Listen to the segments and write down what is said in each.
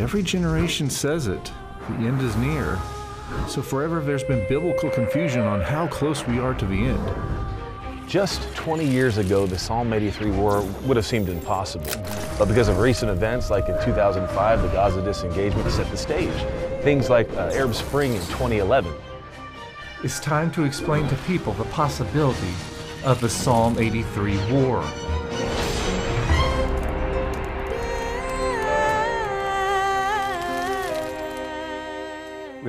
Every generation says it. The end is near. So forever there's been biblical confusion on how close we are to the end. Just 20 years ago, the Psalm 83 war would have seemed impossible. But because of recent events like in 2005, the Gaza disengagement set the stage. Things like uh, Arab Spring in 2011. It's time to explain to people the possibility of the Psalm 83 war.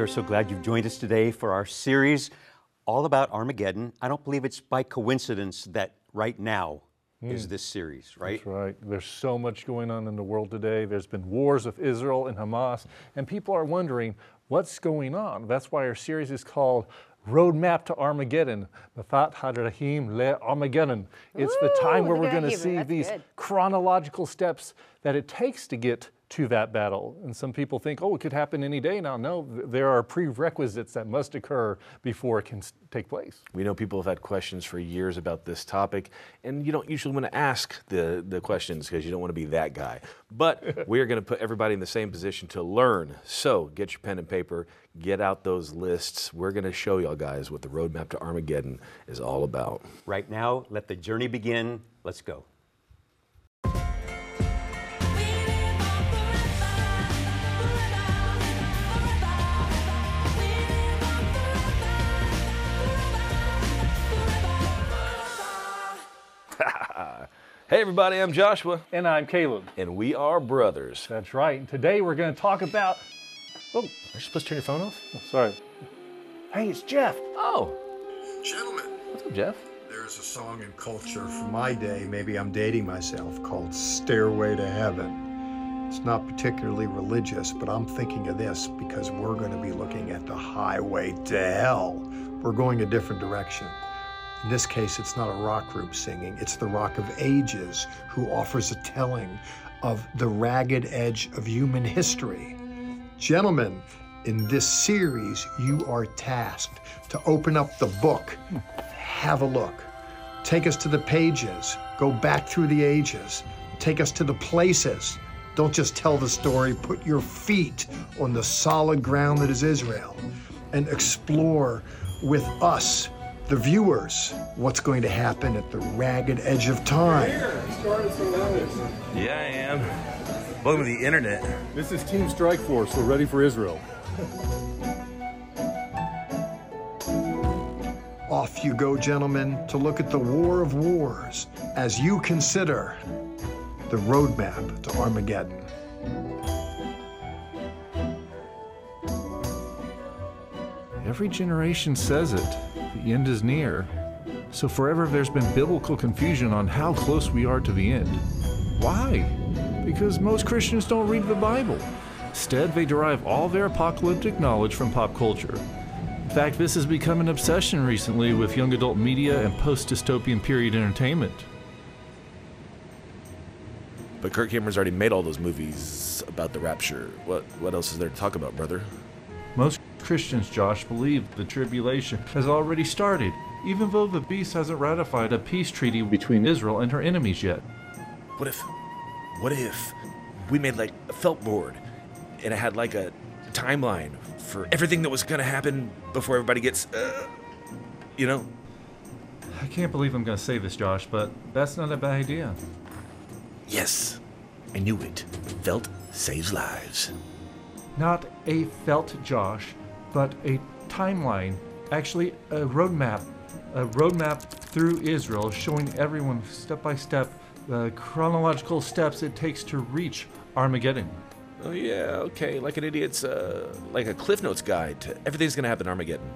We are so glad you've joined us today for our series all about Armageddon. I don't believe it's by coincidence that right now is hmm. this series, right? That's right. There's so much going on in the world today. There's been wars with Israel and Hamas, and people are wondering what's going on. That's why our series is called Roadmap to Armageddon. Mafat Hadrahim Le Armageddon. It's the time where we're going to see That's these good. chronological steps that it takes to get to that battle. And some people think, oh, it could happen any day now. No, there are prerequisites that must occur before it can take place. We know people have had questions for years about this topic, and you don't usually want to ask the, the questions because you don't want to be that guy. But we are going to put everybody in the same position to learn. So get your pen and paper, get out those lists. We're going to show y'all guys what the roadmap to Armageddon is all about. Right now, let the journey begin. Let's go. Hey, everybody, I'm Joshua, And I'm Caleb. and we are brothers. That's right. And today we're going to talk about. Oh, Are you supposed to turn your phone off? Oh, sorry. Hey, it's Jeff. Oh, Gentlemen, what's up, Jeff? there's a song in culture from my day, maybe I'm dating myself, called Stairway to Heaven. It's not particularly religious, but I'm thinking of this because we're going to be looking at the highway to hell. We're going a different direction. In this case, it's not a rock group singing, it's the Rock of Ages who offers a telling of the ragged edge of human history. Gentlemen, in this series, you are tasked to open up the book, have a look, take us to the pages, go back through the ages, take us to the places. Don't just tell the story, put your feet on the solid ground that is Israel and explore with us, the viewers, what's going to happen at the ragged edge of time. Yeah, I am. Welcome to the internet. This is Team Strike Force. We're ready for Israel. Off you go, gentlemen, to look at the War of Wars as you consider the roadmap to Armageddon. Every generation says it. The end is near. So forever there's been biblical confusion on how close we are to the end. Why? Because most Christians don't read the Bible. Instead, they derive all their apocalyptic knowledge from pop culture. In fact, this has become an obsession recently with young adult media and post dystopian period entertainment. But Kirk Cameron's already made all those movies about the rapture. What what else is there to talk about, brother? Most Christians, Josh, believe the tribulation has already started, even though the beast hasn't ratified a peace treaty between Israel and her enemies yet. What if what if we made like a felt board and it had like a timeline for everything that was gonna happen before everybody gets uh, you know? I can't believe I'm going to say this, Josh, but that's not a bad idea. Yes. I knew it. Felt saves lives. Not a felt Josh, but a timeline. Actually, a roadmap. A roadmap through Israel showing everyone step by step the chronological steps it takes to reach Armageddon. Oh yeah, okay, like an idiot's uh like a Cliff Notes guide to everything's gonna happen in Armageddon.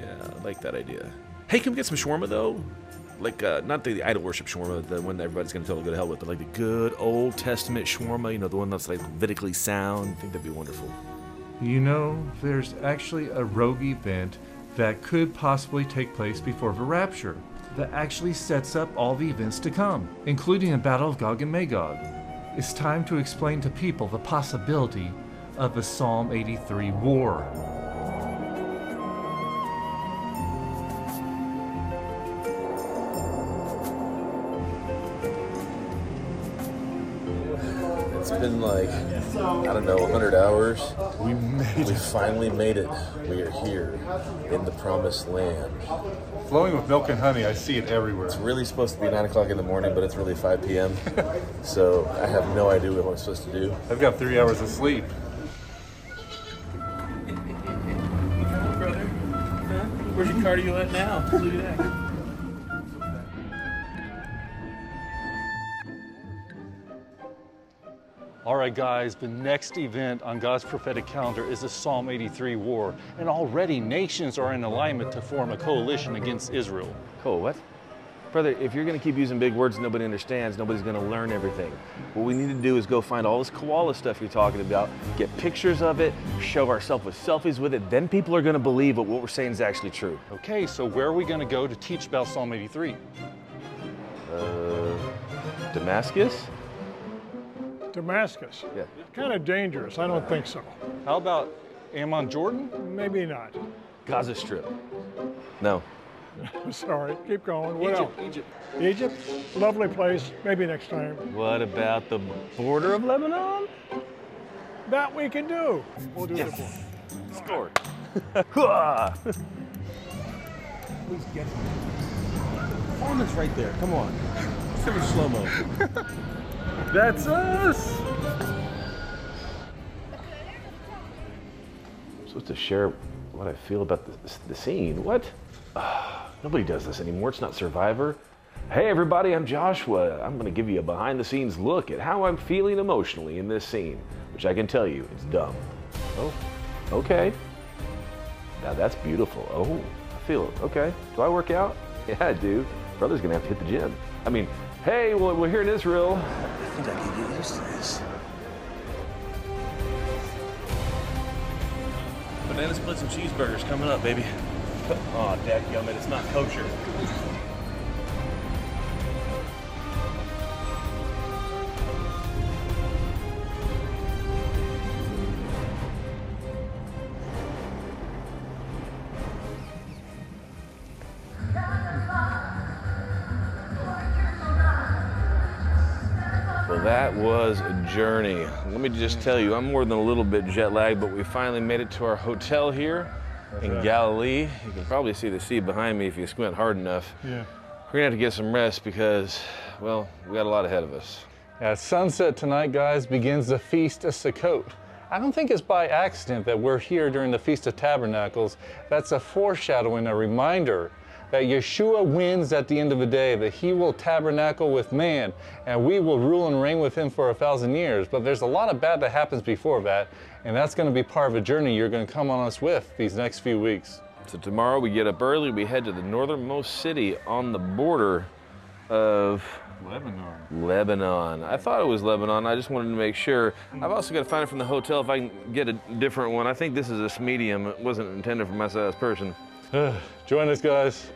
Yeah, I like that idea. Hey, can we get some shawarma though? Like uh not the idol worship shawarma, the one that everybody's gonna totally go to hell with, but like the good Old Testament shawarma, you know, the one that's like Levitically sound. I think that'd be wonderful. You know, there's actually a rogue event that could possibly take place before the rapture that actually sets up all the events to come, including the Battle of Gog and Magog. It's time to explain to people the possibility of the Psalm 83 war. Been like, I don't know, 100 hours. We made We it. finally made it. We are here in the promised land. Flowing with milk and honey, I see it everywhere. It's really supposed to be 9 o'clock in the morning, but it's really 5 p.m. so I have no idea what I'm supposed to do. I've got three hours of sleep. Where's your cardio at now? Look at that. All right, guys, the next event on God's prophetic calendar is the Psalm 83 war, and already nations are in alignment to form a coalition against Israel. Cool, what? Brother, if you're going to keep using big words nobody understands, nobody's going to learn everything. What we need to do is go find all this koala stuff you're talking about, get pictures of it, show ourselves with selfies with it. Then people are going to believe that what we're saying is actually true. Okay, so where are we going to go to teach about Psalm 83? Uh, Damascus? Damascus. Yeah. Kind of dangerous. I don't think so. How about Amman, Jordan? Maybe not. Gaza Strip? No. Sorry. Keep going. What else? Egypt. Egypt. Lovely place. Maybe next time. What about the border of Lebanon? That we can do. We'll do Yes. the book. Score. Hua! Please get Phone is right there. Come on. Let's have a slow mo. That's us! I'm supposed to share what I feel about the, the scene. What? Ah, nobody does this anymore. It's not Survivor. Hey, everybody, I'm Joshua. I'm going to give you a behind the scenes look at how I'm feeling emotionally in this scene, which I can tell you it's dumb. Oh, okay. Now that's beautiful. Oh, I feel it. Okay. Do I work out? Yeah, I do. Brother's going to have to hit the gym. I mean, hey, well, we're here in Israel. I think I can get used to this. Banana splits and cheeseburgers coming up, baby. Oh, dadgummit, it's not kosher. Journey. Let me just tell you, I'm more than a little bit jet lagged, but we finally made it to our hotel here in Galilee. You can probably see the sea behind me if you squint hard enough. Yeah. We're gonna have to get some rest because, well, we got a lot ahead of us. At sunset tonight, guys, begins the Feast of Sukkot. I don't think it's by accident that we're here during the Feast of Tabernacles. That's a foreshadowing, a reminder that Yeshua wins at the end of the day, that he will tabernacle with man, and we will rule and reign with him for a thousand years. But there's a lot of bad that happens before that, and that's going to be part of a journey you're going to come on us with these next few weeks. So tomorrow we get up early, we head to the northernmost city on the border of Lebanon. Lebanon. I thought it was Lebanon. I just wanted to make sure. I've also got to find it from the hotel if I can get a different one. I think this is a medium. It wasn't intended for my size person. Join us, guys.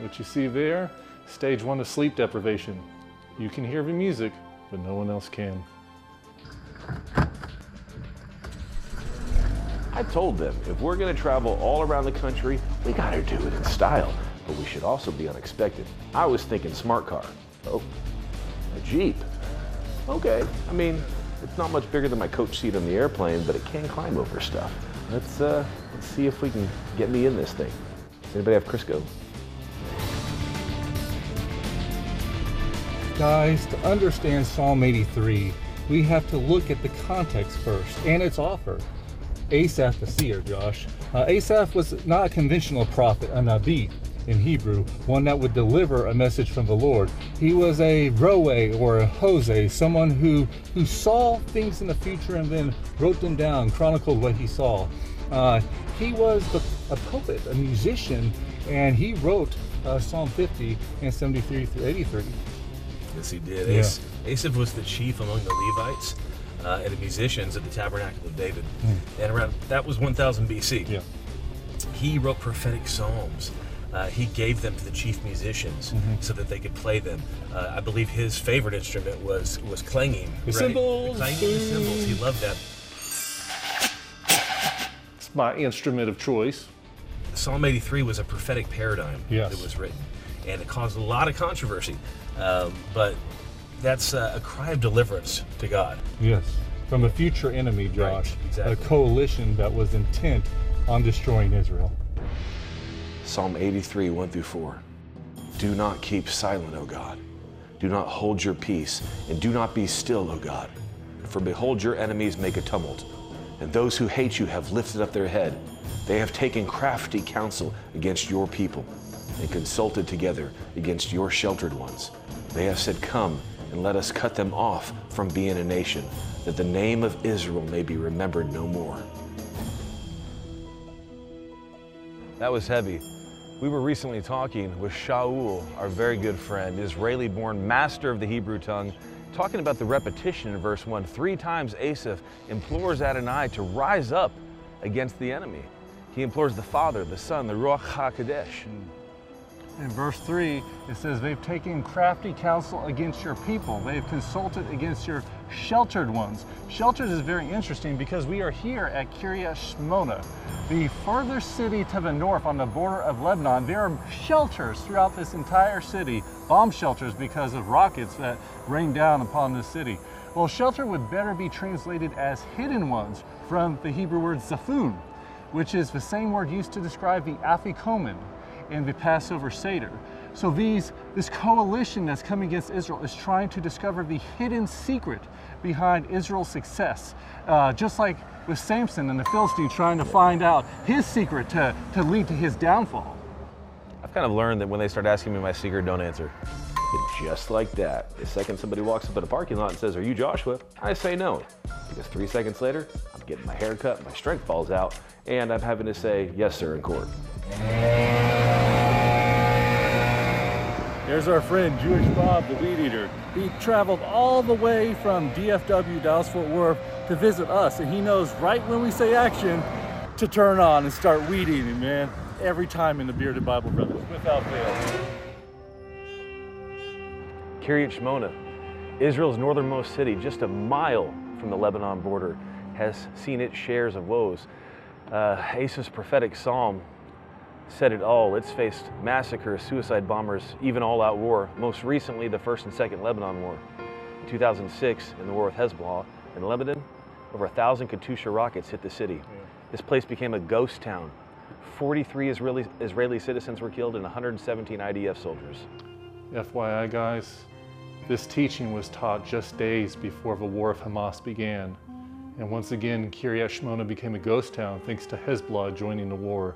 What you see there, stage one of sleep deprivation. You can hear the music, but no one else can. I told them if we're to travel all around the country, we got to do it in style, but we should also be unexpected. I was thinking smart car. Oh, a Jeep. Okay, I mean, it's not much bigger than my coach seat on the airplane, but it can climb over stuff. Let's uh, let's see if we can get me in this thing. Does anybody have Crisco? Guys, to understand Psalm 83, we have to look at the context first and its author. Asaph the seer, Josh. Uh, Asaph was not a conventional prophet, a nabi in Hebrew, one that would deliver a message from the Lord. He was a roe or a hose, someone who, who saw things in the future and then wrote them down, chronicled what he saw. Uh, he was the, a poet, a musician, and he wrote uh, Psalm 50 and 73 through 83. Yes, he did. Yeah. Asaph was the chief among the Levites uh, and the musicians at the Tabernacle of David. And around that was 1000 BC. Yeah. He wrote prophetic psalms. Uh, he gave them to the chief musicians so that they could play them. Uh, I believe his favorite instrument was was clanging. The right? cymbals. The clanging the cymbals. He loved that. It's my instrument of choice. Psalm 83 was a prophetic paradigm Yes. that was written, and it caused a lot of controversy. Um, but that's uh, a cry of deliverance to God. Yes. From a future enemy, Josh. exactly. A coalition that was intent on destroying Israel. Psalm 83, 1 through 4. Do not keep silent, O God. Do not hold your peace, and do not be still, O God. For behold, your enemies make a tumult, and those who hate you have lifted up their head. They have taken crafty counsel against your people, and consulted together against your sheltered ones. They have said, Come, and let us cut them off from being a nation, that the name of Israel may be remembered no more. That was heavy. We were recently talking with Shaul, our very good friend, Israeli born master of the Hebrew tongue, talking about the repetition in verse 1. Three times Asaph implores Adonai to rise up against the enemy. He implores the Father, the Son, the Ruach HaKodesh. Hmm. In verse 3, it says, They've taken crafty counsel against your people. They've consulted against your sheltered ones. Sheltered is very interesting because we are here at Kiryat Shmona, the further city to the north on the border of Lebanon. There are shelters throughout this entire city, bomb shelters because of rockets that rain down upon this city. Well, shelter would better be translated as hidden ones from the Hebrew word tzafun, which is the same word used to describe the afikomen in the Passover Seder. So these, this coalition that's coming against Israel is trying to discover the hidden secret behind Israel's success. Uh, just like with Samson and the Philistine trying to find out his secret to, to lead to his downfall. I've kind of learned that when they start asking me my secret, don't answer. But just like that, the second somebody walks up at a parking lot and says, Are you Joshua? I say no. Because three seconds later, I'm getting my hair cut, my strength falls out, and I'm having to say, Yes, sir, in court. There's our friend Jewish Bob, the weed eater. He traveled all the way from DFW, Dallas Fort Worth, to visit us, and he knows right when we say action to turn on and start weed eating, man. Every time in the Bearded Bible Brothers, without fail. Kiryat Shmona, Israel's northernmost city, just a mile from the Lebanon border, has seen its shares of woes. Uh, prophetic psalm said it all. It's faced massacres, suicide bombers, even all out war. Most recently, the First and Second Lebanon War. In 2006, in the war with Hezbollah in Lebanon, over a thousand Katyusha rockets hit the city. This place became a ghost town. 43 Israeli, Israeli citizens were killed and 117 IDF soldiers. FYI, guys, this teaching was taught just days before the war of Hamas began. And once again, Kiryat Shmona became a ghost town thanks to Hezbollah joining the war.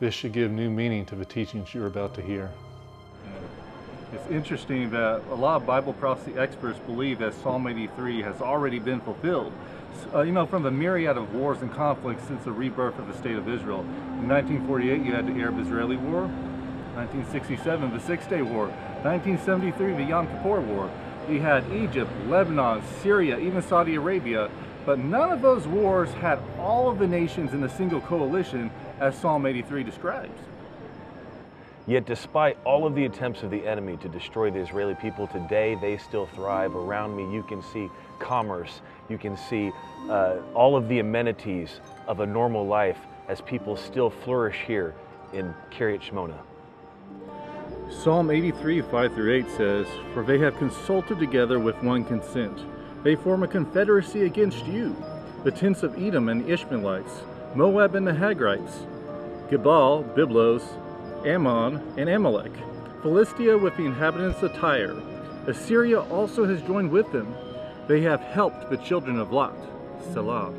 This should give new meaning to the teachings you're about to hear. It's interesting that a lot of Bible prophecy experts believe that Psalm 83 has already been fulfilled. Uh, you know, from the myriad of wars and conflicts since the rebirth of the State of Israel. In 1948, you had the Arab-Israeli War. 1967, the Six-Day War. 1973, the Yom Kippur War. We had Egypt, Lebanon, Syria, even Saudi Arabia. But none of those wars had all of the nations in a single coalition as Psalm 83 describes. Yet, despite all of the attempts of the enemy to destroy the Israeli people, today they still thrive. Around me, you can see commerce, you can see uh, all of the amenities of a normal life as people still flourish here in Kiryat Shmona. Psalm 83, 5 through 8 says, For they have consulted together with one consent. They form a confederacy against you, the tents of Edom and the Ishmaelites, Moab and the Hagrites, Gebal, Byblos, Ammon, and Amalek, Philistia with the inhabitants of Tyre. Assyria also has joined with them. They have helped the children of Lot. Selah.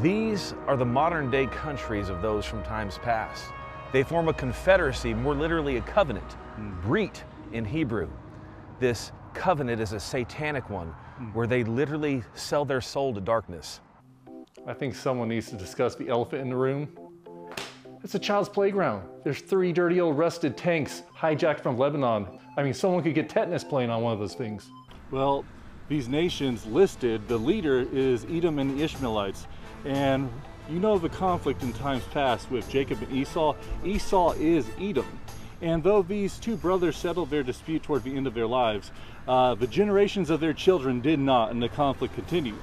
These are the modern day countries of those from times past. They form a confederacy, more literally a covenant, hmm. Brit in Hebrew. This covenant is a satanic one Hmm. where they literally sell their soul to darkness. I think someone needs to discuss the elephant in the room. It's a child's playground. There's three dirty old rusted tanks hijacked from Lebanon. I mean, someone could get tetanus playing on one of those things. Well, these nations listed, the leader is Edom and the Ishmaelites. And you know the conflict in times past with Jacob and Esau. Esau is Edom. And though these two brothers settled their dispute toward the end of their lives, uh, the generations of their children did not, and the conflict continued.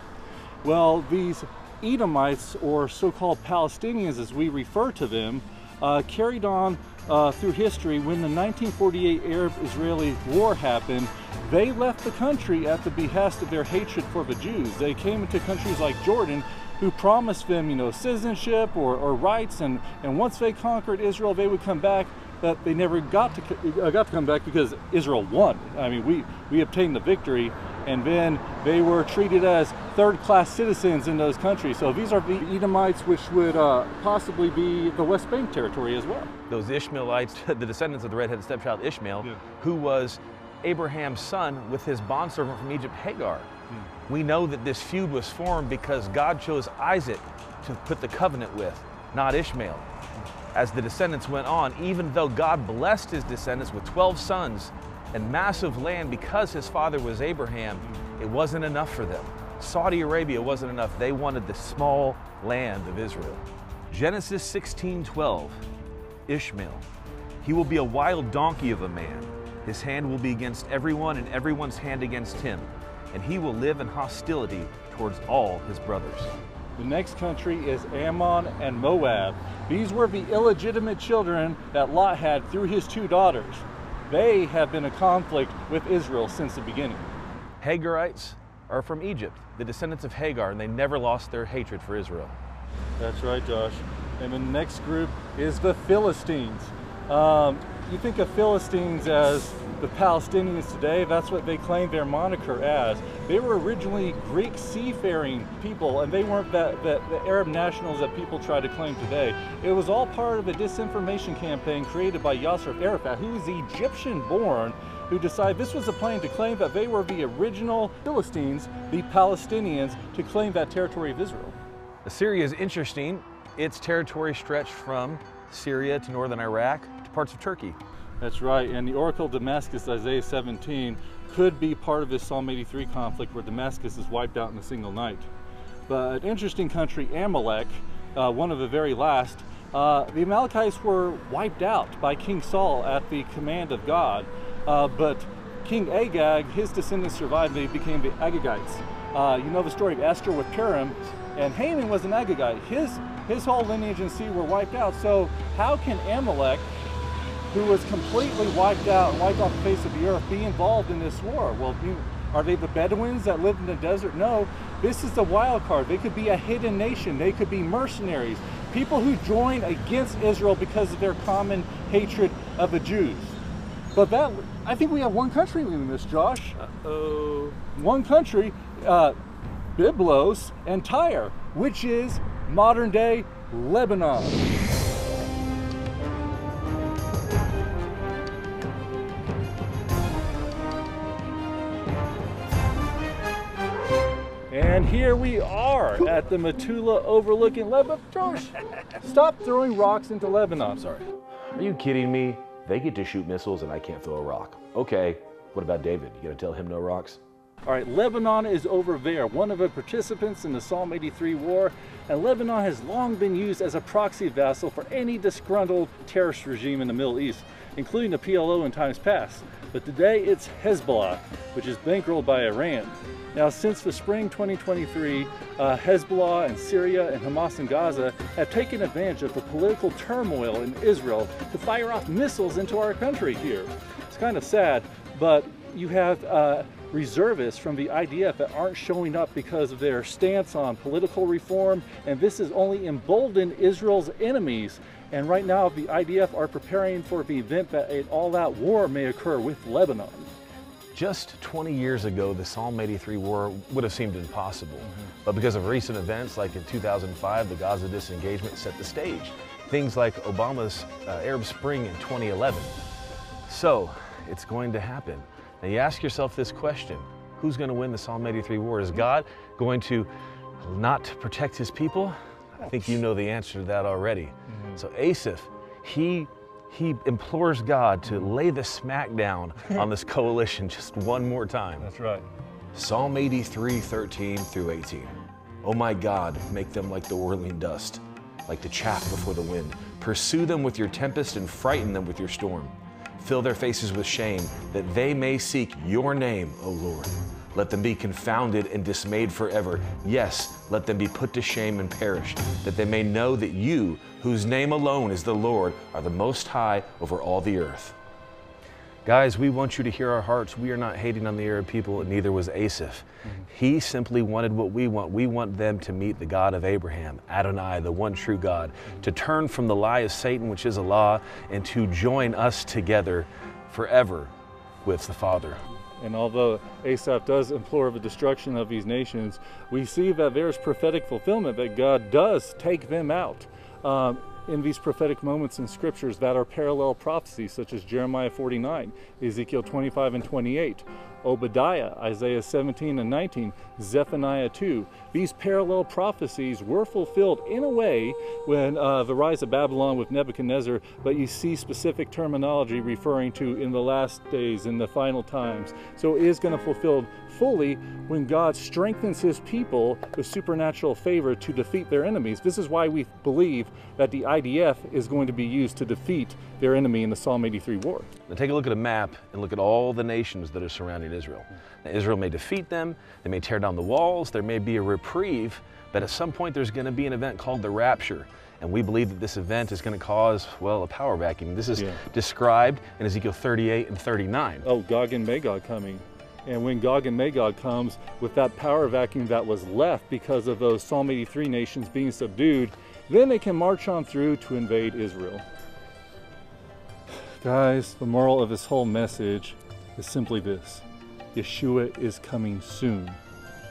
Well, these Edomites, or so called Palestinians as we refer to them, uh, carried on uh, through history when the 1948 Arab Israeli war happened. They left the country at the behest of their hatred for the Jews. They came into countries like Jordan who promised them, you know, citizenship or, or rights, and, and once they conquered Israel, they would come back that they never got to uh, got to come back because Israel won. I mean, we we obtained the victory, and then they were treated as third-class citizens in those countries. So these are the Edomites, which would uh, possibly be the West Bank territory as well. Those Ishmaelites, the descendants of the redheaded stepchild Ishmael, Yeah. who was Abraham's son with his bondservant from Egypt, Hagar. We know that this feud was formed because God chose Isaac to put the covenant with, not Ishmael. As the descendants went on, even though God blessed his descendants with 12 sons and massive land because his father was Abraham, it wasn't enough for them. Saudi Arabia wasn't enough. They wanted the small land of Israel. Genesis 16:12. Ishmael. He will be a wild donkey of a man. His hand will be against everyone and everyone's hand against him, and he will live in hostility towards all his brothers. The next country is Ammon and Moab. These were the illegitimate children that Lot had through his two daughters. They have been a conflict with Israel since the beginning. Hagarites are from Egypt, the descendants of Hagar, and they never lost their hatred for Israel. That's right, Josh. And the next group is the Philistines. Um, you think of Philistines as the Palestinians today, that's what they claim their moniker as. They were originally Greek seafaring people, and they weren't that, that, the Arab nationals that people try to claim today. It was all part of a disinformation campaign created by Yasser Arafat, who is Egyptian born, who decided this was a plan to claim that they were the original Philistines, the Palestinians, to claim that territory of Israel. Assyria is interesting. Its territory stretched from Syria to northern Iraq to parts of Turkey. That's right, and the Oracle of Damascus, Isaiah 17, could be part of this Psalm 83 conflict where Damascus is wiped out in a single night. But an interesting country, Amalek, uh, one of the very last, uh, the Amalekites were wiped out by King Saul at the command of God, uh, but King Agag, his descendants survived, they became the Agagites. Uh, you know the story of Esther with Purim, and Haman was an Agagite. His, his whole lineage and seed were wiped out, so how can Amalek who was completely wiped out and wiped off the face of the earth be involved in this war? Well, you, are they the Bedouins that lived in the desert? No, this is the wild card. They could be a hidden nation. They could be mercenaries, people who join against Israel because of their common hatred of the Jews. But that, I think we have one country leading this, Josh. Oh. One country, uh, Byblos and Tyre, which is modern day Lebanon. Here we are at the Metula overlooking Lebanon. Josh, stop throwing rocks into Lebanon. I'm Sorry. Are you kidding me? They get to shoot missiles and I can't throw a rock. Okay, what about David? You gonna tell him no rocks? All right, Lebanon is over there, one of the participants in the Psalm 83 war, and Lebanon has long been used as a proxy vassal for any disgruntled terrorist regime in the Middle East, including the PLO in times past. But today it's Hezbollah, which is bankrolled by Iran. Now, since the spring 2023, uh, Hezbollah and Syria and Hamas in Gaza have taken advantage of the political turmoil in Israel to fire off missiles into our country here. It's kind of sad, but you have uh, reservists from the IDF that aren't showing up because of their stance on political reform, and this has only emboldened Israel's enemies. And right now, the IDF are preparing for the event that an all-out war may occur with Lebanon. Just 20 years ago, the Psalm 83 war would have seemed impossible. But because of recent events like in 2005, the Gaza disengagement set the stage. Things like Obama's uh, Arab Spring in 2011. So, it's going to happen. Now, you ask yourself this question Who's going to win the Psalm 83 war? Is God going to not protect his people? I think you know the answer to that already. Mm-hmm. So, Asaph, he he implores God to mm-hmm. lay the smack down on this coalition just one more time. That's right. Psalm 83, 13 through 18. Oh my God, make them like the whirling dust, like the chaff before the wind. Pursue them with your tempest and frighten them with your storm. Fill their faces with shame, that they may seek your name, O Lord. let them be confounded and dismayed forever. Yes, let them be put to shame and perish, that they may know that you, whose name alone is the Lord, are the Most High over all the earth. Guys, we want you to hear our hearts. We are not hating on the Arab people, and neither was Asaph. He simply wanted what we want. We want them to meet the God of Abraham, Adonai, the one true God, to turn from the lie of Satan, which is Allah, and to join us together forever with the Father. And although Asaph does implore the destruction of these nations, we see that there's prophetic fulfillment that God does take them out. Um, in these prophetic moments in scriptures that are parallel prophecies, such as Jeremiah 49, Ezekiel 25 and 28, Obadiah, Isaiah 17 and 19, Zephaniah 2. These parallel prophecies were fulfilled in a way when uh, the rise of Babylon with Nebuchadnezzar, but you see specific terminology referring to in the last days, in the final times. So it is going to fulfill fully when God strengthens his people with supernatural favor to defeat their enemies. This is why we believe that the IDF is going to be used to defeat their enemy in the Psalm 83 war. Now take a look at a map and look at all the nations that are surrounding Israel. Now, Israel may defeat them, they may tear down the walls, there may be a reprieve, but at some point there's going to be an event called the rapture. And we believe that this event is going to cause, well, a power vacuum. This is Yeah. described in Ezekiel 38 and 39. Oh, Gog and Magog coming. And when Gog and Magog comes with that power vacuum that was left because of those Psalm 83 nations being subdued, then they can march on through to invade Israel. Guys, the moral of this whole message is simply this Yeshua is coming soon.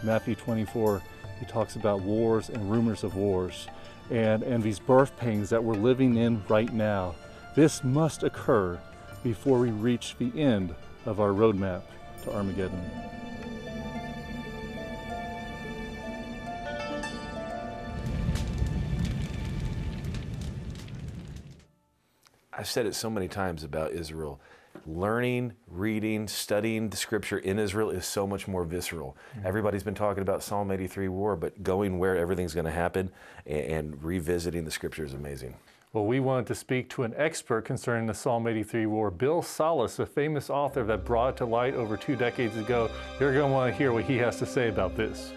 Matthew 24, he talks about wars and rumors of wars and, and these birth pains that we're living in right now. This must occur before we reach the end of our roadmap to Armageddon. I've said it so many times about Israel. Learning, reading, studying the scripture in Israel is so much more visceral. Mm-hmm. Everybody's been talking about Psalm 83 war, but going where everything's going to happen and, and revisiting the scripture is amazing. Well, we wanted to speak to an expert concerning the Psalm 83 war, Bill Salus, a famous author that brought it to light over two decades ago. You're going to want to hear what he has to say about this.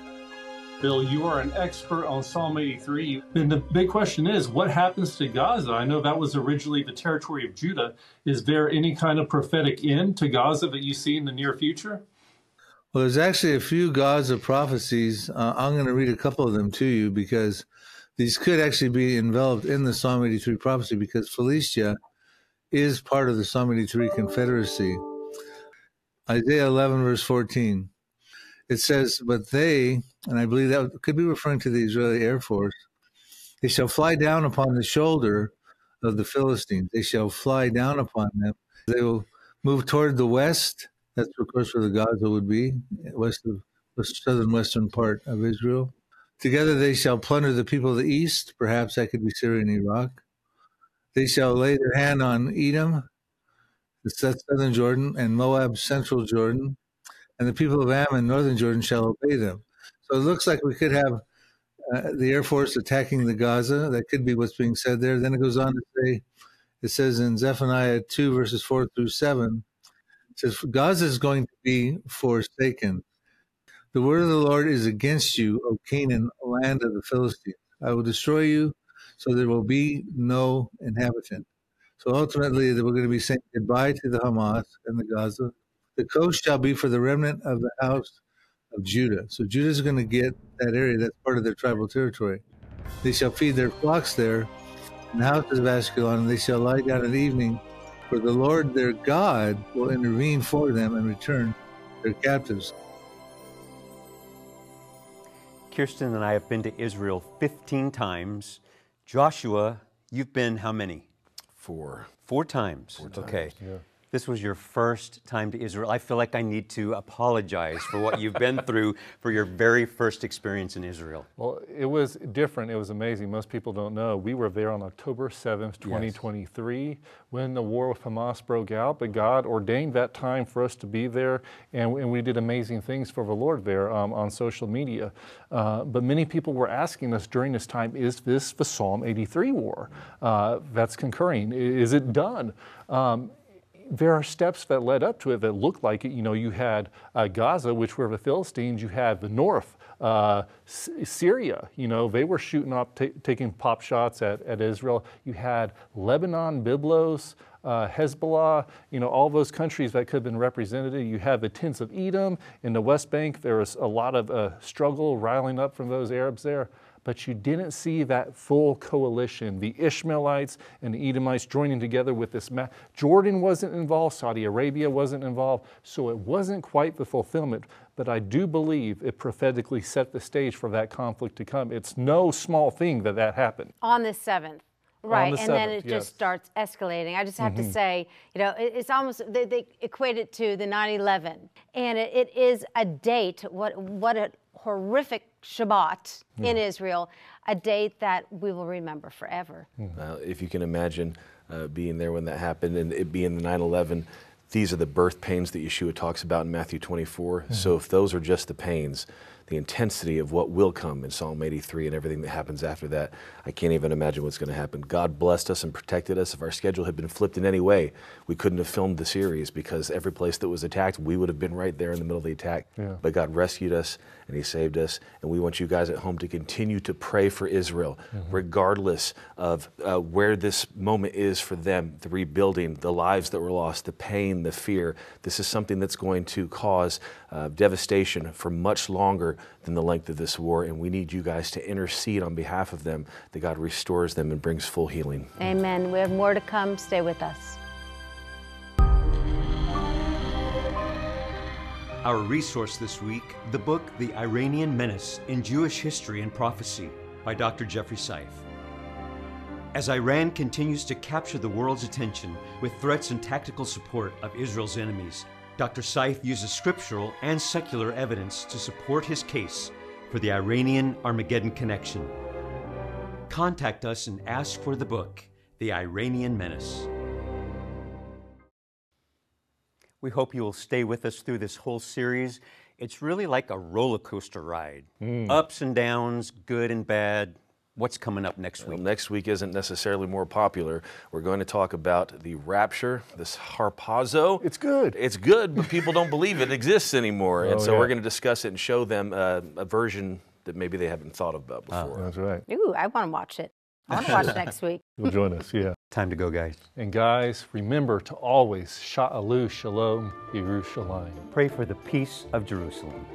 Bill, you are an expert on Psalm 83. And the big question is, what happens to Gaza? I know that was originally the territory of Judah. Is there any kind of prophetic end to Gaza that you see in the near future? Well, there's actually a few Gaza prophecies. Uh, I'm going to read a couple of them to you because these could actually be involved in the Psalm 83 prophecy because Philistia is part of the Psalm 83 confederacy. Isaiah 11, verse 14. It says, But they, and I believe that could be referring to the Israeli Air Force, they shall fly down upon the shoulder of the Philistines. They shall fly down upon them. They will move toward the west. That's, of course, where the Gaza would be, west of the southern western part of Israel. Together they shall plunder the people of the east. Perhaps that could be Syria and Iraq. They shall lay their hand on Edom, the southern Jordan, and Moab, central Jordan. And the people of Ammon, northern Jordan, shall obey them. So it looks like we could have uh, the Air Force attacking the Gaza. That could be what's being said there. Then it goes on to say, it says in Zephaniah 2, verses 4 through 7, it says, Gaza is going to be forsaken. The word of the Lord is against you, O Canaan, land of the Philistines. I will destroy you, so there will be no inhabitant. So ultimately, we're going to be saying goodbye to the Hamas and the Gaza. The coast shall be for the remnant of the house of Judah. So Judah is going to get that area. That's part of their tribal territory. They shall feed their flocks there in the houses of Ashkelon, and they shall lie down at evening. For the Lord their God will intervene for them and return their captives. Kirsten and I have been to Israel 15 times. Joshua, you've been how many? Four. Four times. times, okay. This was your first time to Israel. I feel like I need to apologize for what you've been through for your very first experience in Israel. Well, it was different. It was amazing. Most people don't know. We were there on October 7th, 2023, when the war with Hamas broke out. But God ordained that time for us to be there, and, and we did amazing things for the Lord there um, on social media. Uh, but many people were asking us during this time is this the Psalm 83 war uh, that's concurring? Is it done? Um, there are steps that led up to it that looked like it. You know, you had uh, Gaza, which were the Philistines. You had the north, uh, Syria. You know, they were shooting up, taking pop shots at, at Israel. You had Lebanon, Byblos. Uh, Hezbollah, you know, all those countries that could have been represented. You have the tents of Edom in the West Bank. There was a lot of uh, struggle riling up from those Arabs there but you didn't see that full coalition, the Ishmaelites and the Edomites joining together with this. Ma- Jordan wasn't involved, Saudi Arabia wasn't involved, so it wasn't quite the fulfillment. But I do believe it prophetically set the stage for that conflict to come. It's no small thing that that happened. On the 7th. Right, the and 7th, then it yes. just starts escalating. I just have mm-hmm. to say, you know, it, it's almost they, they, equate it to the 9/11, and it, it is a date. What what a horrific Shabbat mm. in Israel, a date that we will remember forever. Uh, if you can imagine uh, being there when that happened and it being the 9 11, these are the birth pains that Yeshua talks about in Matthew 24. Mm-hmm. So if those are just the pains, the intensity of what will come in Psalm 83 and everything that happens after that, I can't even imagine what's going to happen. God blessed us and protected us. If our schedule had been flipped in any way, we couldn't have filmed the series because every place that was attacked, we would have been right there in the middle of the attack. Yeah. But God rescued us and He saved us. And we want you guys at home to continue to pray for Israel, mm-hmm. regardless of uh, where this moment is for them the rebuilding, the lives that were lost, the pain, the fear. This is something that's going to cause uh, devastation for much longer than the length of this war. And we need you guys to intercede on behalf of them that God restores them and brings full healing. Amen. We have more to come. Stay with us. Our resource this week the book The Iranian Menace in Jewish History and Prophecy by Dr. Jeffrey Seif. As Iran continues to capture the world's attention with threats and tactical support of Israel's enemies, Dr. Seif uses scriptural and secular evidence to support his case for the Iranian Armageddon connection. Contact us and ask for the book, The Iranian Menace. We hope you will stay with us through this whole series. It's really like a roller coaster ride mm. ups and downs, good and bad, What's coming up next week? Well, next week isn't necessarily more popular. We're going to talk about the rapture, this harpazo. It's good. It's good, but people don't believe it exists anymore. Oh, and so yeah. we're going to discuss it and show them uh, a version that maybe they haven't thought about ah, before. Oh, that's right. Ooh, I want to watch it. I want to watch next week. You'll join us, yeah. Time to go, guys. And guys, remember to always Sha'alu Shalom Yerushalayim. Pray for the peace of Jerusalem.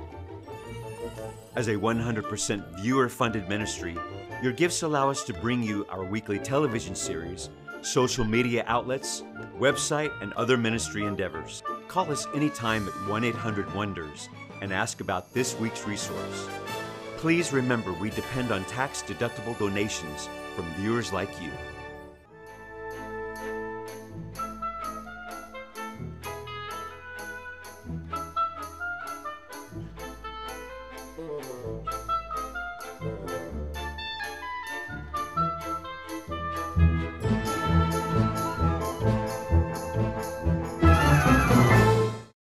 As a 100% viewer-funded ministry, your gifts allow us to bring you our weekly television series, social media outlets, website, and other ministry endeavors. Call us anytime at 1 800 Wonders and ask about this week's resource. Please remember we depend on tax deductible donations from viewers like you.